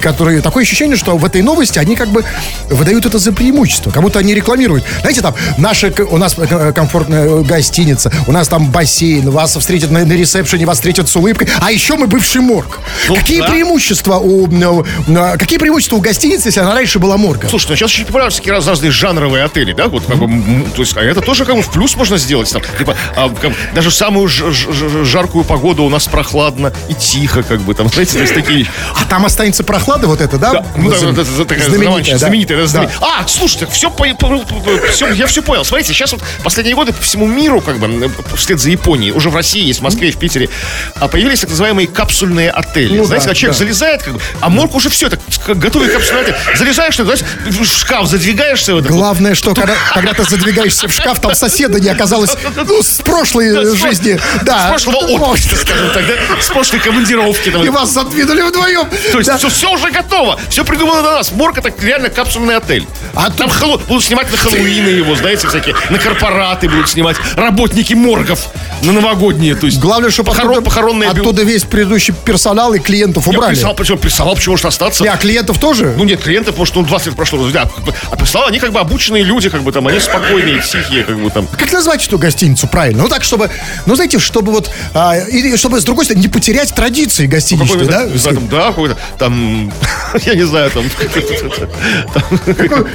которые... Такое ощущение, что в этой новости они как бы выдают это за преимущество. Как будто они рекламируют. Знаете, там, наша, у нас э, комфортная гостиница, у нас там бассейн, вас встретят на, на ресепшене, вас встретят с улыбкой. А еще мы бывший морг. Ну, какие да. преимущества у... э, э, Какие преимущества у гостиницы, если она раньше была моргом? Слушай, ну сейчас очень популярны всякие раз- разные жанровые отели, да, вот как бы, то есть, а это тоже как бы в плюс можно сделать, там, типа, а, как даже в самую ж- ж- жаркую погоду у нас прохладно и тихо, как бы, там, знаете, то есть такие. А там останется прохлада вот это, да? Да, ну, да, Знам- вот это- это такая знаменитая, знаменитая, да. знаменитая, да. А, слушайте, все, по, по- по- все, я все понял. Смотрите, сейчас вот последние годы по всему миру, как бы, вслед за Японией, уже в России есть, в Москве, в Питере, а появились так называемые капсульные отели. Ну Знаете, да, когда человек да. залезает, как бы, а морг уже все, как готовый капсульный отель. Залезаешь, ты, знаешь, в шкаф задвигаешься. Вот, так вот. Главное, что когда, когда ты задвигаешься в шкаф, там соседа не оказалось ну, с прошлой Да, э, с жизни. Да. С прошлого отпуска, скажем так, да? С прошлой командировки. там. И вас задвинули вдвоем. То есть Да. все, все уже готово. Все придумано до нас. Морг это реально капсульный отель. А Там Хэллоу- будут снимать на Хэллоуины его, знаете, всякие. На корпораты будут снимать. Работники моргов на новогодние. То есть Главное, чтобы похорон, оттуда, похоронные оттуда весь предыдущий персонал и клиентов Я убрали. прислал, почему прислал, почему может остаться? Не, а клиентов тоже? Ну нет, клиентов, потому что ну, 20 лет прошло. Да, как бы, а прислал, они как бы обученные люди, как бы там, они спокойные, тихие, как бы там. Как назвать эту гостиницу правильно? Ну так, чтобы, ну знаете, чтобы вот, а, и чтобы с другой стороны не потерять традиции гостиничные, Какой-то, да? да, там, да, какой-то там, <laughs> я не знаю, там,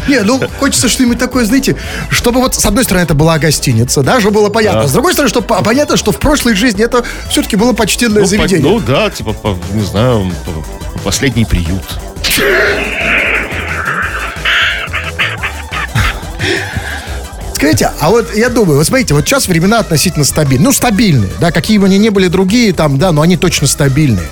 Не, ну хочется что-нибудь такое, знаете, чтобы вот с одной стороны это была гостиница, да, чтобы было понятно. С другой стороны, чтобы по- понятно, что в прошлой жизни это все-таки было почтенное ну, заведение. ну да, типа, не знаю, по- последний приют. Знаете, а вот я думаю, вот смотрите, вот сейчас времена относительно стабильные. Ну, стабильные, да, какие бы они ни были другие там, да, но они точно стабильные.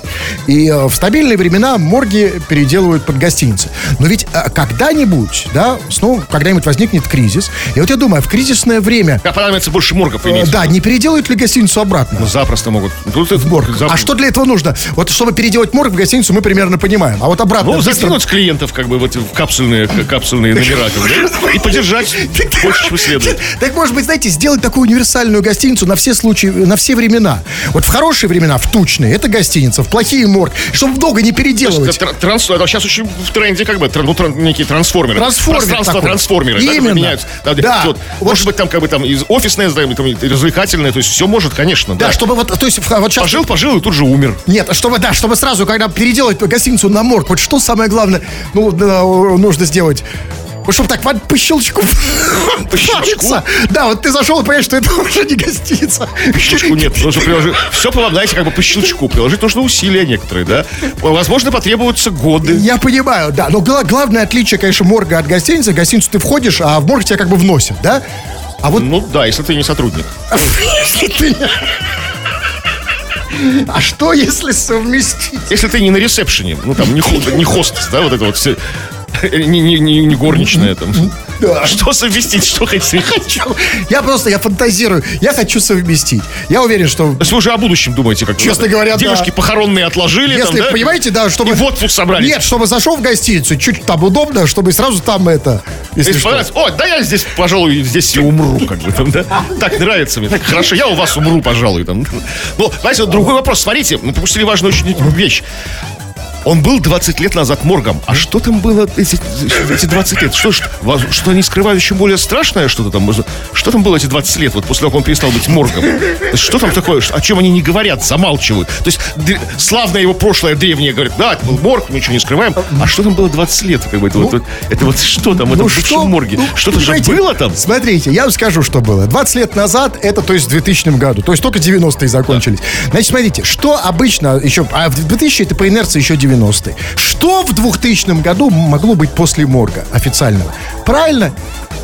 И э, в стабильные времена морги переделывают под гостиницы. Но ведь э, когда-нибудь, да, снова когда-нибудь возникнет кризис. И вот я думаю, в кризисное время, Как понадобится больше моргов э, иметь. да, не переделают ли гостиницу обратно? Ну, запросто могут. Тут в морг. А что для этого нужно? Вот чтобы переделать морг в гостиницу, мы примерно понимаем. А вот обратно. Ну, быстро- закинуть клиентов как бы вот в капсульные, капсульные номера да, <laughs> и подержать <laughs> больше, чем следует. Так, может быть, знаете, сделать такую универсальную гостиницу на все случаи, на все времена. Вот в хорошие времена, в тучные, это гостиница, в плохие морг. Чтобы долго не переделывать. Тр- Транс, это сейчас очень в тренде как бы ну, тран- некие трансформеры. Трансформер Пространство трансформеры. да, Именно. меняются. Да, Да. вот. Может быть, там как бы там из офисное там, и развлекательное, то есть все может, конечно. Да, Да, чтобы вот, то есть, вот сейчас... Пожил, пожил и тут же умер. Нет, а чтобы, да, чтобы сразу, когда переделать гостиницу на морг, вот что самое главное, ну, нужно сделать? Вот чтобы так по щелчку. По щелчку? <laughs> Да, вот ты зашел и понимаешь, что это <laughs> уже не гостиница. Щелчку нет. Нужно <laughs> приложить. Все, знаете, как бы по щелчку. Приложить нужно усилия некоторые, да. Возможно, потребуются годы. Я понимаю, да. Но гла- главное отличие, конечно, морга от гостиницы. В гостиницу ты входишь, а в морг тебя как бы вносят, да? А вот Ну да, если ты не сотрудник. если ты... А что, если совместить? Если ты не на ресепшене, ну там не, не хостес, да, вот это вот все. Не, не, не, не горничная там. Да. Что совместить, что хотите? Хочу. Я просто, я фантазирую. Я хочу совместить. Я уверен, что... То есть вы уже о будущем думаете, как Честно говоря, да. Девушки похоронные отложили Если, там, да? понимаете, да, чтобы... И в отпуск собрались. Нет, чтобы зашел в гостиницу, чуть там удобно, чтобы сразу там это... Если Если О, да я здесь, пожалуй, здесь и умру, как бы там, да? Так нравится мне, так хорошо, я у вас умру, пожалуй, там. Ну, знаете, вот другой вопрос, смотрите, мы пропустили важную очень вещь. Он был 20 лет назад моргом. А что там было эти, эти 20 лет? Что, что, что они скрывают еще более страшное что-то там? Что там было эти 20 лет, вот после того, как он перестал быть моргом? Что там такое? О чем они не говорят, замалчивают? То есть славное его прошлое древнее говорит, да, это был морг, мы ничего не скрываем. А что там было 20 лет? Как бы, это, вот, это вот что там в этом бывшем морге? ну, Что-то же было там? Смотрите, я вам скажу, что было. 20 лет назад, это то есть в 2000 году. То есть только 90-е закончились. Значит, смотрите, что обычно еще... А в 2000 это по инерции еще 90-е. Что в 2000 году могло быть после морга официального? Правильно,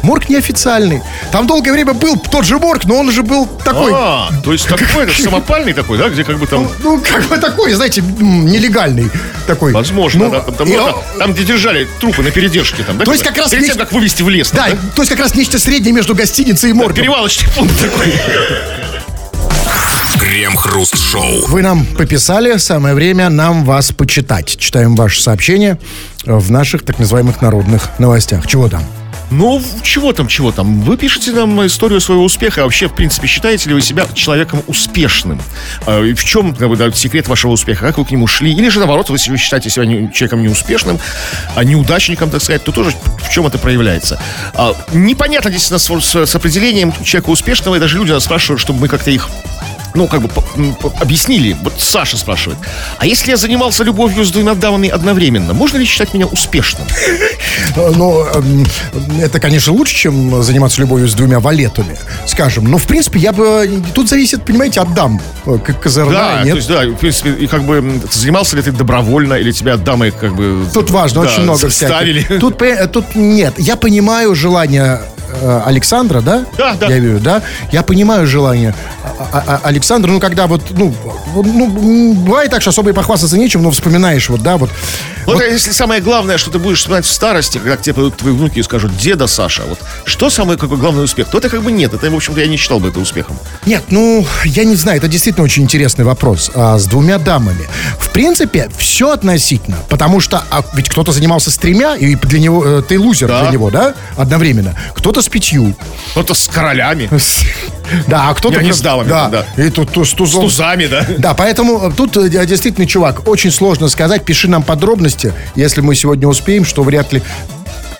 морг неофициальный. Там долгое время был тот же морг, но он уже был такой... А, то есть такой, это самопальный такой, да, где как бы там... Ну, как бы такой, знаете, нелегальный такой. Возможно, Ну, да, там, там, и ну, там, там, где держали трупы на передержке, там, да? То есть как раз Перед тем, как вывести в лес. там, Да, то есть как раз нечто среднее между гостиницей и моргом. Перевалочный пункт такой. Крем-хруст-шоу. Вы нам пописали, самое время нам вас почитать. Читаем ваши сообщения в наших так называемых народных новостях. Чего там? Ну, чего там, чего там? Вы пишете нам историю своего успеха. А вообще, в принципе, считаете ли вы себя человеком успешным? А, И в чем как бы, да, секрет вашего успеха? Как вы к нему шли? Или же, наоборот, вы считаете себя не- человеком неуспешным, а неудачником, так сказать, то тоже в чем это проявляется? А, непонятно действительно с, с- с определением человека успешного, и даже люди нас спрашивают, чтобы мы как-то их ну, как бы объяснили. Вот Саша спрашивает. А если я занимался любовью с двумя дамами одновременно, можно ли считать меня успешным? Э, Ну, эм, это, конечно, лучше, чем заниматься любовью с двумя валетами, скажем. Но, в принципе, я бы... Тут зависит, понимаете, от дам. э, Как козырная, Да, нет? то есть, да, в принципе, и как бы занимался ли ты добровольно, или тебя дамы как бы... Тут важно, да, очень много ставили. всяких. Тут, пе- тут нет. Я понимаю желание э, Александра, да? Да, да. Я верю, да? Я понимаю желание а- а- а- Александра, ну, когда вот, ну, вот, ну, бывает так, что особо и похвастаться нечем, но вспоминаешь, вот, да, вот. Вот, если самое главное, что ты будешь вспоминать в старости, когда к тебе подойдут твои внуки и скажут, деда Саша, вот что самый какой главный успех, то это как бы нет. Это, в общем-то, я не считал бы это успехом. Нет, ну, я не знаю, это действительно очень интересный вопрос. А, с двумя дамами. В принципе, все относительно, потому что а, ведь кто-то занимался с тремя, и для него, э, ты лузер Да. для него, да, одновременно. Кто-то с пятью. Кто-то с королями, <laughs> Да, а кто-то... Не, с дамами, да. И тут, с с тузами, да? Да, поэтому э, тут э, действительно, чувак, очень сложно сказать. Пиши нам подробности, если мы сегодня успеем, что вряд ли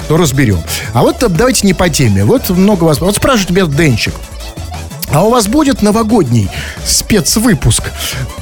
то разберем. А вот э, давайте не по теме. Вот много вас... Вот спрашивает меня Денчик. А у вас будет новогодний спецвыпуск?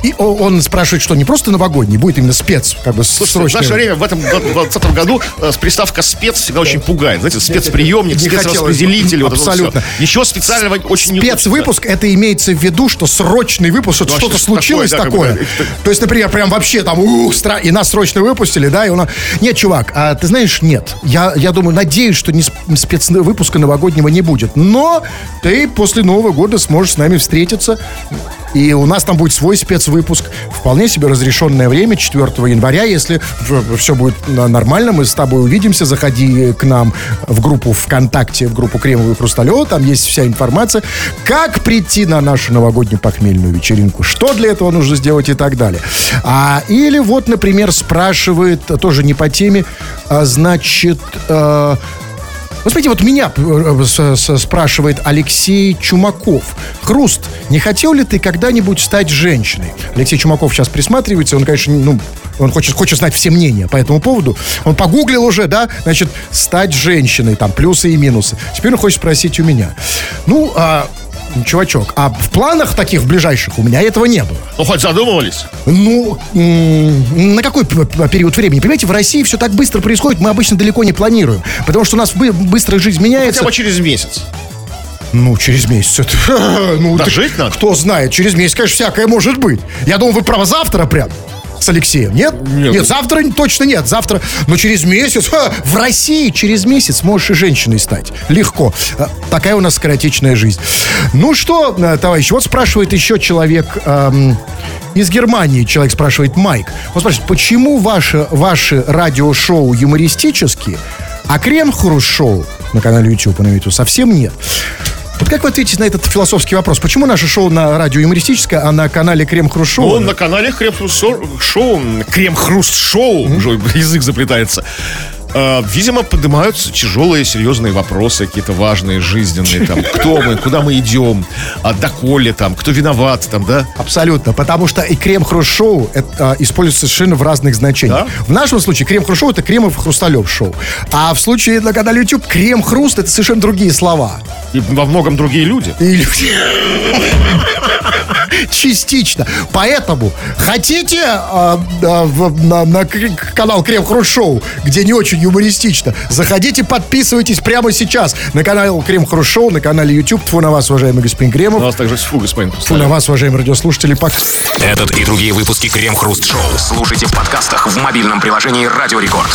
И он спрашивает, что не просто новогодний, будет именно спец, как бы Слушайте, в срочный. наше время, в этом 20 году, э, приставка спец всегда очень пугает. Знаете, спецприемник, Не спецраспределитель. вот вот абсолютно. всё. Ничего специального очень не Спецвыпуск, это имеется в виду, что срочный выпуск, Ну, а что-то что случилось такое, да, такое. как бы, это- То есть, например, прям вообще там, ух, стра... и нас срочно выпустили, да, и нас... Нет, чувак, а ты знаешь, нет. Я, я думаю, надеюсь, что не сп- спецвыпуска новогоднего не будет. Но ты после Нового года сможешь с нами встретиться. И у нас там будет свой спецвыпуск. Вполне себе разрешенное время, 4 января. Если все будет нормально, мы с тобой увидимся. Заходи к нам в группу ВКонтакте, в группу Кремовый Хрусталева. Там есть вся информация, как прийти на нашу новогоднюю похмельную вечеринку, что для этого нужно сделать и так далее. А, или вот, например, спрашивает, тоже не по теме, а, значит... э, вот смотрите, вот меня э, с- спрашивает Алексей Чумаков. Хруст, не хотел ли ты когда-нибудь стать женщиной? Алексей Чумаков сейчас присматривается, он, конечно, ну, он хочет, хочет знать все мнения по этому поводу. Он погуглил уже, да, значит, стать женщиной, там, плюсы и минусы. Теперь он хочет спросить у меня. Ну, а, чувачок, а в планах таких в ближайших у меня этого не было. Ну, хоть задумывались? Ну, на какой период времени? Понимаете, в России все так быстро происходит, мы обычно далеко не планируем. Потому что у нас бы- быстро жизнь меняется. Хотя бы через месяц. Ну, через месяц. Это, <laughs> ну, Дожить надо. Кто знает, через месяц, конечно, всякое может быть. Я думал, вы право завтра прям. С Алексеем, нет? Нет. Нет, завтра точно нет. Завтра, но через месяц. ха, в России через месяц можешь и женщиной стать. Легко. А, Такая у нас скоротечная жизнь. Ну что, э, товарищи, вот спрашивает еще человек эм, из Германии. Человек спрашивает, Майк. Он спрашивает, почему ваши, ваши радиошоу юмористические, а крем-хруст-шоу на канале YouTube, на YouTube совсем нет? Вот как вы ответите на этот философский вопрос? Почему наше шоу на радио юмористическое, а на канале Крем Хруст Шоу? Он на канале Крем-Хруст Шоу, Крем-Хруст Шоу, уже язык заплетается. Э, Видимо, поднимаются тяжелые, серьезные вопросы, какие-то важные, жизненные, там, <laughs> кто мы, куда мы идем, а доколе там, кто виноват, там, да? Абсолютно, потому что и крем хруст шоу это, а, используется совершенно в разных значениях. Да? В нашем случае крем хруст шоу это кремов хрусталев шоу. А в случае на канале YouTube крем хруст это совершенно другие слова. И во многом другие люди. И люди- <laughs> Частично. Поэтому хотите а, а, в- на, на канал Крем Хруст Шоу, где не очень юмористично, заходите, подписывайтесь прямо сейчас на канал Крем Хруст Шоу, на канале YouTube. Тьфу на вас, уважаемый господин У Кремов. нас также фу, господин Тьфу на Хрусталев. вас, уважаемые радиослушатели. Пока. Этот и другие выпуски Крем Хруст Шоу слушайте в подкастах в мобильном приложении Радио Рекорд.